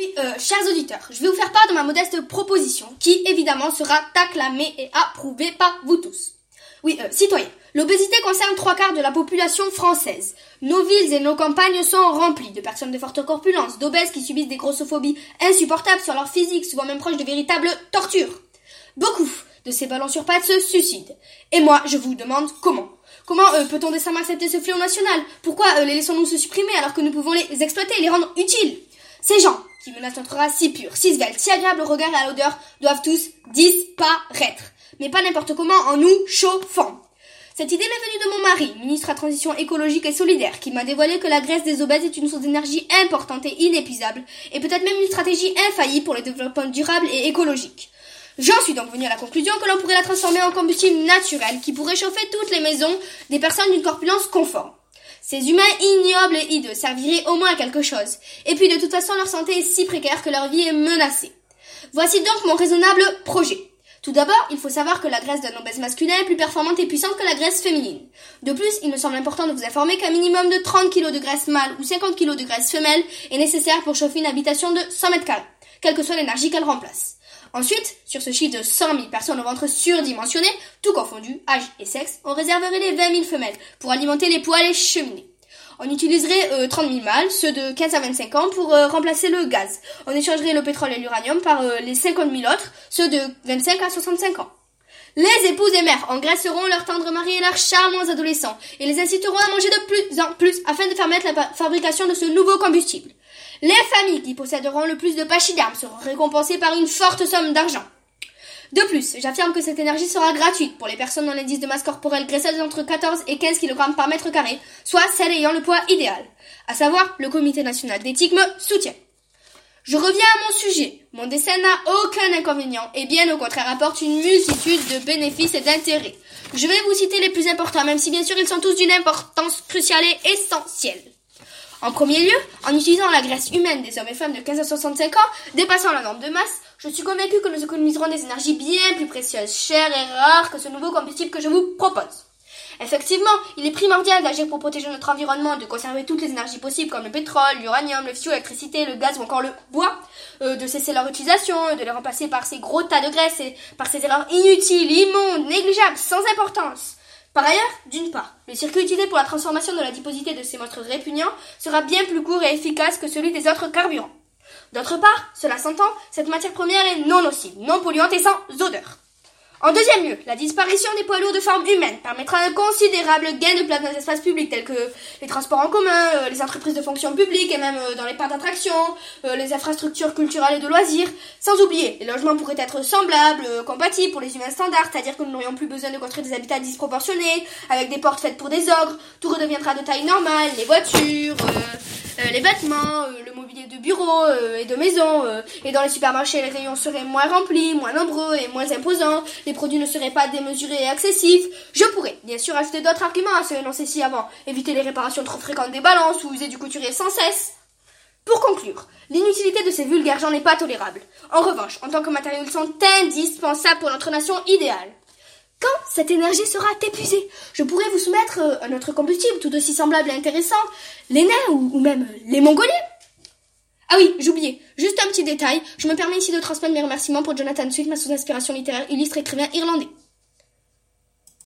Oui, euh, chers auditeurs, je vais vous faire part de ma modeste proposition, qui évidemment sera acclamée et approuvée par vous tous. Oui, euh, citoyens, l'obésité concerne trois quarts de la population française. Nos villes et nos campagnes sont remplies de personnes de forte corpulence, d'obèses qui subissent des grossophobies insupportables sur leur physique, souvent même proches de véritables tortures. Beaucoup de ces ballons sur pattes se suicident. Et moi, je vous demande comment? Comment euh, peut-on décemment accepter ce fléau national? Pourquoi les laissons-nous se supprimer alors que nous pouvons les exploiter et les rendre utiles? Ces gens qui menacent notre race si pure, si svelte, si agréable au regard et à l'odeur doivent tous disparaître mais pas n'importe comment en nous chauffant. Cette idée m'est venue de mon mari, ministre à transition écologique et solidaire, qui m'a dévoilé que la graisse des obèses est une source d'énergie importante et inépuisable, et peut-être même une stratégie infaillible pour le développement durable et écologique. J'en suis donc venu à la conclusion que l'on pourrait la transformer en combustible naturel qui pourrait chauffer toutes les maisons des personnes d'une corpulence conforme. Ces humains ignobles et hideux serviraient au moins à quelque chose. Et puis de toute façon leur santé est si précaire que leur vie est menacée. Voici donc mon raisonnable projet. Tout d'abord, il faut savoir que la graisse d'un obèse masculin est plus performante et puissante que la graisse féminine. De plus, il me semble important de vous informer qu'un minimum de 30 kg de graisse mâle ou 50 kg de graisse femelle est nécessaire pour chauffer une habitation de 100 mètres carrés, quelle que soit l'énergie qu'elle remplace. Ensuite, sur ce chiffre de 100 000 personnes au ventre surdimensionné, tout confondu, âge et sexe, on réserverait les 20 000 femelles pour alimenter les poêles et cheminées. On utiliserait 30 euh, 000 mâles, ceux de 15 à 25 ans, pour euh, remplacer le gaz. On échangerait le pétrole et l'uranium par euh, les 50 000 autres, ceux de 25 à 65 ans. Les épouses et mères engraisseront leurs tendres maris et leurs charmants adolescents et les inciteront à manger de plus en plus afin de permettre la fabrication de ce nouveau combustible. Les familles qui posséderont le plus de pachydermes seront récompensées par une forte somme d'argent. De plus, j'affirme que cette énergie sera gratuite pour les personnes dont l'indice de masse corporelle graisseuse entre 14 et 15 kg par mètre carré, soit celles ayant le poids idéal. À savoir, le Comité national d'éthique me soutient. Je reviens à mon sujet. Mon dessin n'a aucun inconvénient et bien au contraire apporte une multitude de bénéfices et d'intérêts. Je vais vous citer les plus importants, même si bien sûr ils sont tous d'une importance cruciale et essentielle. En premier lieu, en utilisant la graisse humaine des hommes et femmes de 15 à 65 ans, dépassant la norme de masse, je suis convaincu que nous économiserons des énergies bien plus précieuses, chères et rares que ce nouveau combustible que je vous propose. Effectivement, il est primordial d'agir pour protéger notre environnement, de conserver toutes les énergies possibles comme le pétrole, l'uranium, le fioul, l'électricité, le gaz ou encore le bois, euh, de cesser leur utilisation, de les remplacer par ces gros tas de graisse et par ces erreurs inutiles, immondes, négligeables, sans importance. Par ailleurs, d'une part, le circuit utilisé pour la transformation de la diposité de ces monstres répugnants sera bien plus court et efficace que celui des autres carburants. D'autre part, cela s'entend, cette matière première est non nocive, non polluante et sans odeur. En deuxième lieu, la disparition des poids lourds de forme humaine permettra un considérable gain de place dans les espaces publics tels que les transports en commun, euh, les entreprises de fonction publique et même euh, dans les parcs d'attractions, euh, les infrastructures culturelles et de loisirs. Sans oublier, les logements pourraient être semblables, compatibles pour les humains standards, c'est-à-dire que nous n'aurions plus besoin de construire des habitats disproportionnés, avec des portes faites pour des ogres, tout redeviendra de taille normale, les voitures, les vêtements, le mobilier de bureau et de maison, et dans les supermarchés les rayons seraient moins remplis, moins nombreux et moins imposants, les produits ne seraient pas démesurés et excessifs. Je pourrais, bien sûr, ajouter d'autres arguments à ce énoncé-ci avant. Éviter les réparations trop fréquentes des balances ou user du couturier sans cesse. Pour conclure, l'inutilité de ces vulgaires gens n'est pas tolérable. En revanche, en tant que matériaux, ils sont indispensables pour notre nation idéale. Quand cette énergie sera épuisée, je pourrais vous soumettre euh, un autre combustible tout aussi semblable et intéressant, les nains ou, même les mongoliens. Ah oui, j'oubliais. Juste un petit détail. Je me permets ici de transmettre mes remerciements pour Jonathan Swift, ma sous-inspiration littéraire illustre écrivain irlandais.